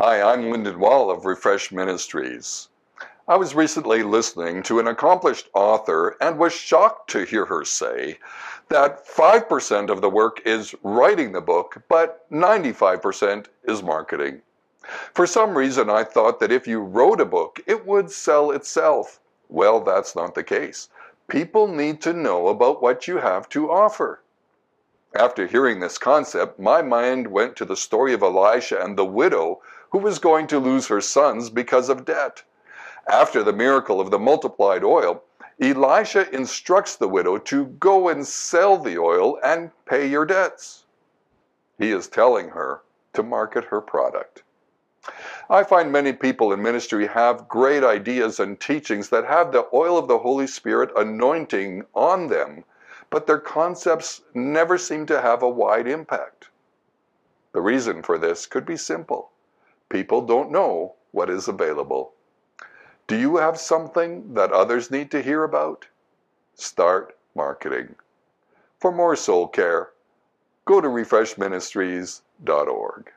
Hi, I'm Lyndon Wall of Refresh Ministries. I was recently listening to an accomplished author and was shocked to hear her say that 5% of the work is writing the book, but 95% is marketing. For some reason, I thought that if you wrote a book, it would sell itself. Well, that's not the case. People need to know about what you have to offer. After hearing this concept, my mind went to the story of Elisha and the widow who was going to lose her sons because of debt. After the miracle of the multiplied oil, Elisha instructs the widow to go and sell the oil and pay your debts. He is telling her to market her product. I find many people in ministry have great ideas and teachings that have the oil of the Holy Spirit anointing on them, but their concepts never seem to have a wide impact. The reason for this could be simple people don't know what is available. Do you have something that others need to hear about? Start marketing. For more soul care, go to refreshministries.org.